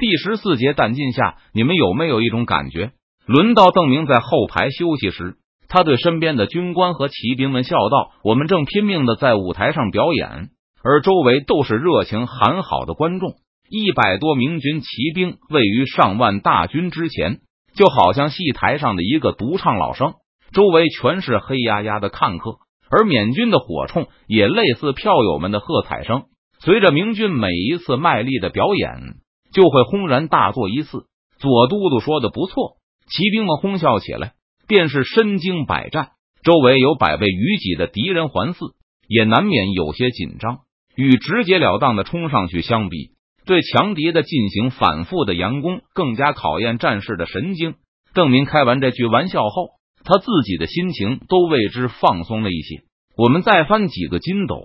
第十四节弹尽下，你们有没有一种感觉？轮到邓明在后排休息时，他对身边的军官和骑兵们笑道：“我们正拼命的在舞台上表演，而周围都是热情喊好的观众。一百多名军骑兵位于上万大军之前，就好像戏台上的一个独唱老生，周围全是黑压压的看客。而缅军的火铳也类似票友们的喝彩声。随着明军每一次卖力的表演，就会轰然大作一次。”左都督说的不错。骑兵们哄笑起来，便是身经百战，周围有百倍于己的敌人环伺，也难免有些紧张。与直截了当的冲上去相比，对强敌的进行反复的佯攻，更加考验战士的神经。邓明开完这句玩笑后，他自己的心情都为之放松了一些。我们再翻几个筋斗，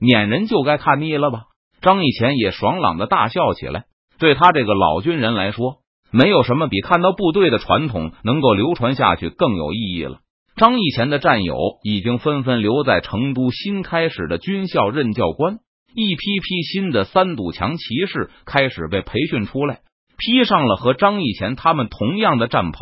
撵人就该看腻了吧？张义前也爽朗的大笑起来。对他这个老军人来说。没有什么比看到部队的传统能够流传下去更有意义了。张义前的战友已经纷纷留在成都新开始的军校任教官，一批批新的三堵墙骑士开始被培训出来，披上了和张义前他们同样的战袍，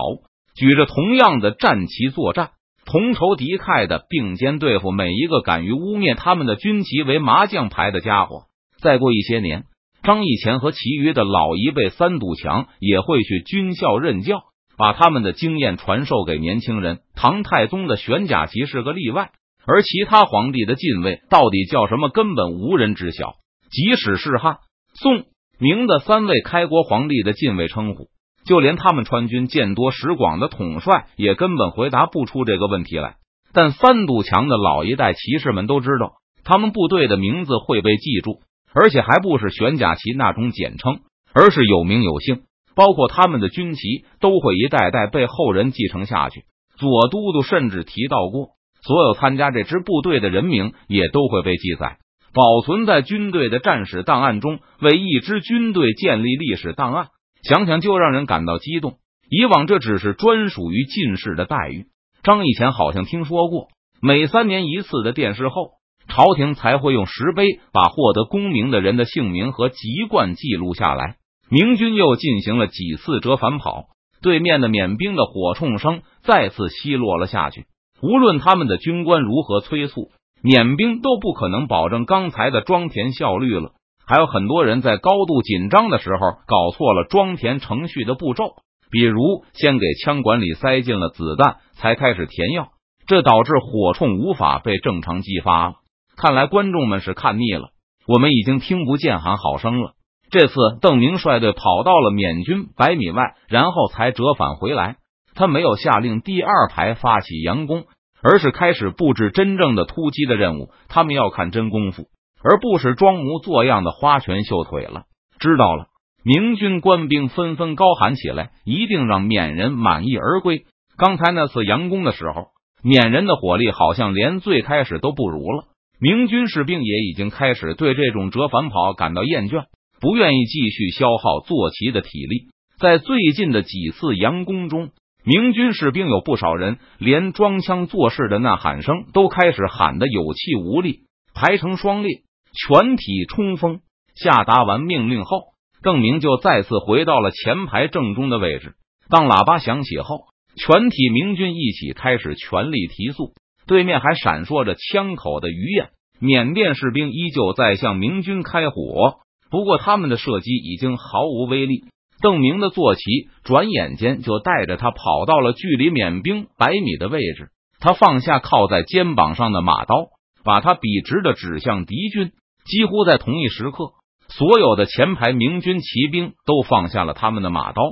举着同样的战旗作战，同仇敌忾的并肩对付每一个敢于污蔑他们的军旗为麻将牌的家伙。再过一些年。张义前和其余的老一辈三堵墙也会去军校任教，把他们的经验传授给年轻人。唐太宗的玄甲旗是个例外，而其他皇帝的禁卫到底叫什么，根本无人知晓。即使是汉、宋、明的三位开国皇帝的禁卫称呼，就连他们川军见多识广的统帅也根本回答不出这个问题来。但三堵墙的老一代骑士们都知道，他们部队的名字会被记住。而且还不是玄甲旗那种简称，而是有名有姓，包括他们的军旗都会一代代被后人继承下去。左都督甚至提到过，所有参加这支部队的人名也都会被记载，保存在军队的战史档案中，为一支军队建立历史档案。想想就让人感到激动。以往这只是专属于进士的待遇。张以前好像听说过，每三年一次的殿试后。朝廷才会用石碑把获得功名的人的姓名和籍贯记录下来。明军又进行了几次折返跑，对面的缅兵的火铳声再次奚落了下去。无论他们的军官如何催促，缅兵都不可能保证刚才的装填效率了。还有很多人在高度紧张的时候搞错了装填程序的步骤，比如先给枪管里塞进了子弹，才开始填药，这导致火铳无法被正常激发了。看来观众们是看腻了，我们已经听不见喊好声了。这次邓明率队跑到了缅军百米外，然后才折返回来。他没有下令第二排发起佯攻，而是开始布置真正的突击的任务。他们要看真功夫，而不是装模作样的花拳绣腿了。知道了，明军官兵纷纷高喊起来：“一定让缅人满意而归！”刚才那次佯攻的时候，缅人的火力好像连最开始都不如了。明军士兵也已经开始对这种折返跑感到厌倦，不愿意继续消耗坐骑的体力。在最近的几次佯攻中，明军士兵有不少人连装腔作势的呐喊声都开始喊得有气无力，排成双列，全体冲锋。下达完命令后，邓明就再次回到了前排正中的位置。当喇叭响起后，全体明军一起开始全力提速。对面还闪烁着枪口的鱼焰，缅甸士兵依旧在向明军开火，不过他们的射击已经毫无威力。邓明的坐骑转眼间就带着他跑到了距离缅兵百米的位置，他放下靠在肩膀上的马刀，把他笔直的指向敌军。几乎在同一时刻，所有的前排明军骑兵都放下了他们的马刀，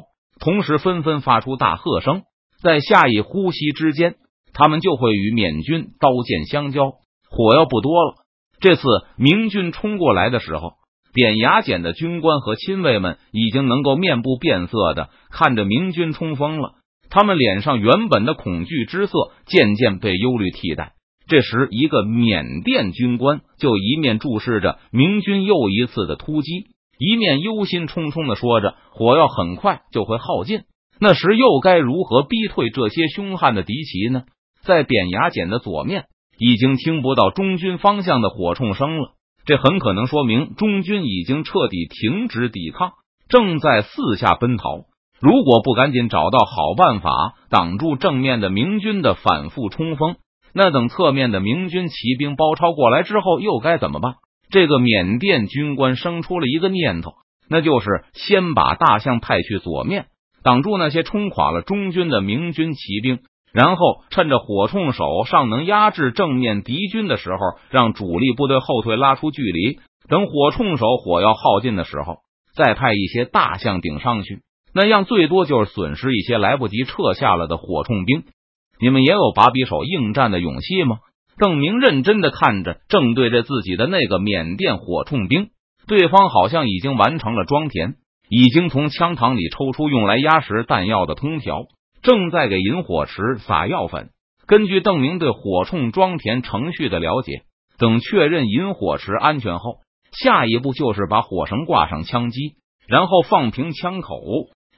同时纷纷发出大喝声，在下一呼吸之间。他们就会与缅军刀剑相交，火药不多了。这次明军冲过来的时候，扁牙简的军官和亲卫们已经能够面不变色的看着明军冲锋了。他们脸上原本的恐惧之色渐渐被忧虑替代。这时，一个缅甸军官就一面注视着明军又一次的突击，一面忧心忡忡的说着：“火药很快就会耗尽，那时又该如何逼退这些凶悍的敌骑呢？”在扁牙简的左面，已经听不到中军方向的火铳声了。这很可能说明中军已经彻底停止抵抗。正在四下奔逃。如果不赶紧找到好办法挡住正面的明军的反复冲锋，那等侧面的明军骑兵包抄过来之后，又该怎么办？这个缅甸军官生出了一个念头，那就是先把大象派去左面，挡住那些冲垮了中军的明军骑兵，然后趁着火铳手尚能压制正面敌军的时候，让主力部队后退，拉出距离。等火铳手火药耗尽的时候，再派一些大象顶上去，那样最多就是损失一些来不及撤下了的火铳兵。你们也有把匕首应战的勇气吗？邓明认真的看着正对着自己的那个缅甸火铳兵，对方好像已经完成了装填，已经从枪膛里抽出用来压实弹药的通条，正在给引火池撒药粉。根据邓明对火铳装填程序的了解，等确认引火池安全后，下一步就是把火绳挂上枪机，然后放平枪口，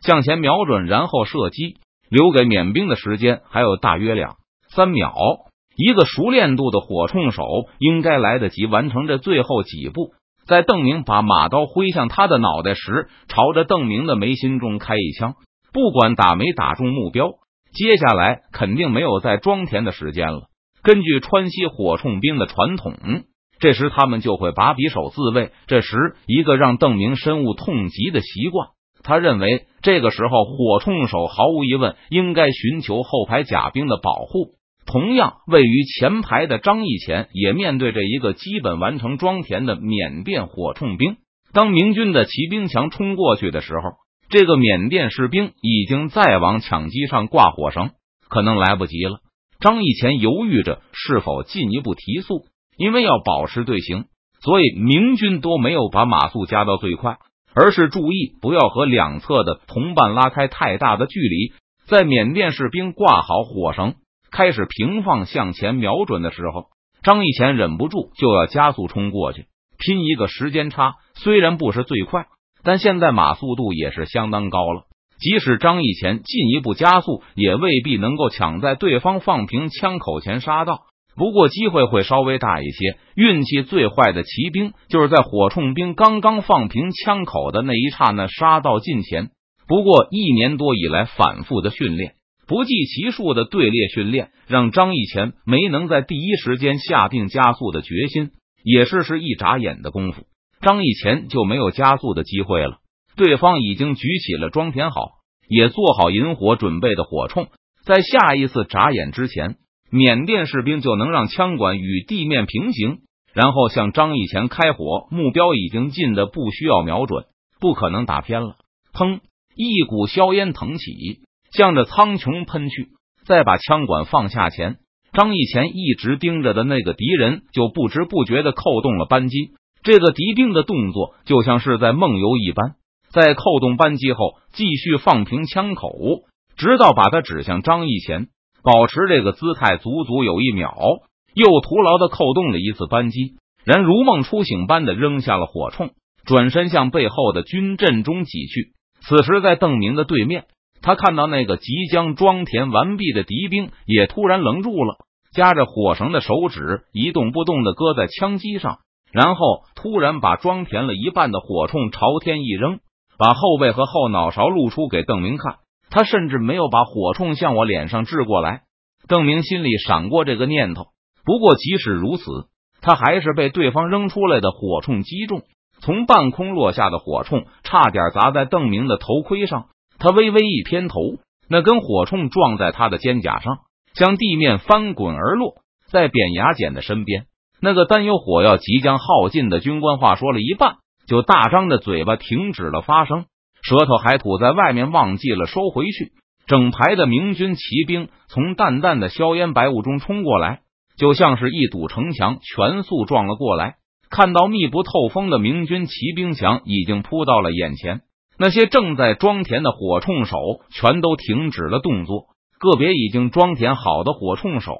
向前瞄准，然后射击。留给缅兵的时间还有大约两三秒。一个熟练度的火铳手应该来得及完成这最后几步。在邓明把马刀挥向他的脑袋时，朝着邓明的眉心中开一枪，不管打没打中目标，接下来肯定没有再装填的时间了。根据川西火铳兵的传统，这时他们就会把匕首自卫。这时，一个让邓明深恶痛疾的习惯，他认为这个时候火铳手毫无疑问应该寻求后排甲兵的保护。同样位于前排的张义前也面对着一个基本完成装填的缅甸火铳兵。当明军的骑兵墙冲过去的时候，这个缅甸士兵已经在往抢机上挂火绳，可能来不及了。张义前犹豫着是否进一步提速，因为要保持队形，所以明军都没有把马速加到最快，而是注意不要和两侧的同伴拉开太大的距离。在缅甸士兵挂好火绳。开始平放向前瞄准的时候，张义前忍不住就要加速冲过去，拼一个时间差。虽然不是最快，但现在马速度也是相当高了。即使张义前进一步加速，也未必能够抢在对方放平枪口前杀到。不过机会会稍微大一些。运气最坏的骑兵就是在火铳兵刚刚放平枪口的那一刹那杀到近前。不过一年多以来反复的训练。不计其数的队列训练，让张义前没能在第一时间下定加速的决心。也是是一眨眼的功夫，张义前就没有加速的机会了。对方已经举起了装填好、也做好引火准备的火铳，在下一次眨眼之前，缅甸士兵就能让枪管与地面平行，然后向张义前开火。目标已经近的不需要瞄准，不可能打偏了。砰！一股硝烟腾起。向着苍穹喷去，再把枪管放下前，张义前一直盯着的那个敌人就不知不觉的扣动了扳机。这个敌兵的动作就像是在梦游一般，在扣动扳机后，继续放平枪口，直到把它指向张义前。保持这个姿态足足有一秒，又徒劳的扣动了一次扳机，然如梦初醒般的扔下了火铳，转身向背后的军阵中挤去。此时，在邓明的对面。他看到那个即将装填完毕的敌兵，也突然愣住了，夹着火绳的手指一动不动的搁在枪机上，然后突然把装填了一半的火铳朝天一扔，把后背和后脑勺露出给邓明看。他甚至没有把火铳向我脸上掷过来。邓明心里闪过这个念头，不过即使如此，他还是被对方扔出来的火铳击中，从半空落下的火铳差点砸在邓明的头盔上。他微微一偏头，那根火铳撞在他的肩胛上，向地面翻滚而落。在扁牙简的身边，那个担忧火药即将耗尽的军官话说了一半，就大张着嘴巴停止了发声，舌头还吐在外面，忘记了收回去。整排的明军骑兵从淡淡的硝烟白雾中冲过来，就像是一堵城墙全速撞了过来。看到密不透风的明军骑兵墙已经扑到了眼前。那些正在装填的火铳手全都停止了动作，个别已经装填好的火铳手，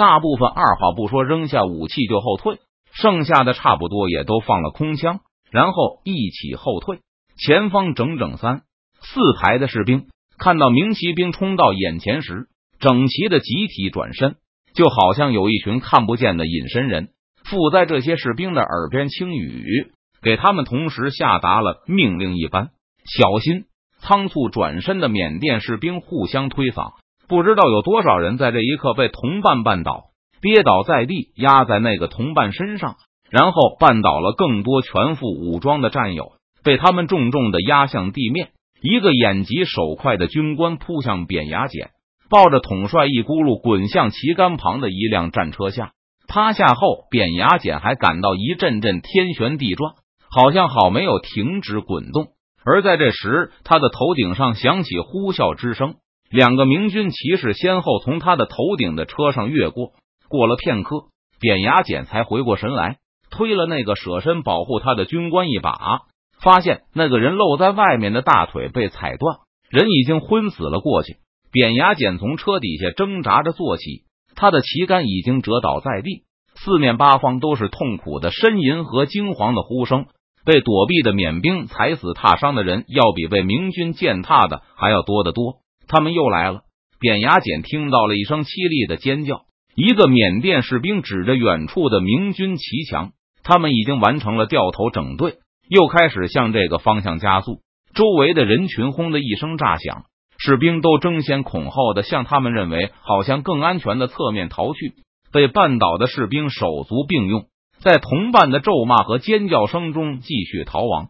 大部分二话不说扔下武器就后退，剩下的差不多也都放了空枪，然后一起后退。前方整整三四排的士兵看到明骑兵冲到眼前时，整齐的集体转身，就好像有一群看不见的隐身人附在这些士兵的耳边轻语，给他们同时下达了命令一般。小心！仓促转身的缅甸士兵互相推搡，不知道有多少人在这一刻被同伴绊倒，跌倒在地，压在那个同伴身上，然后绊倒了更多全副武装的战友，被他们重重的压向地面。一个眼疾手快的军官扑向扁牙简，抱着统帅一咕噜滚向旗杆旁的一辆战车下。趴下后，扁牙简还感到一阵阵天旋地转，好像好没有停止滚动。而在这时，他的头顶上响起呼啸之声，两个明军骑士先后从他的头顶的车上越过。过了片刻，扁牙简才回过神来，推了那个舍身保护他的军官一把，发现那个人露在外面的大腿被踩断，人已经昏死了过去。扁牙简从车底下挣扎着坐起，他的旗杆已经折倒在地，四面八方都是痛苦的呻吟和惊惶的呼声。被躲避的缅兵踩死踏伤的人，要比被明军践踏的还要多得多。他们又来了！扁牙简听到了一声凄厉的尖叫，一个缅甸士兵指着远处的明军骑墙，他们已经完成了掉头整队，又开始向这个方向加速。周围的人群轰的一声炸响，士兵都争先恐后的向他们认为好像更安全的侧面逃去。被绊倒的士兵手足并用。在同伴的咒骂和尖叫声中继续逃亡。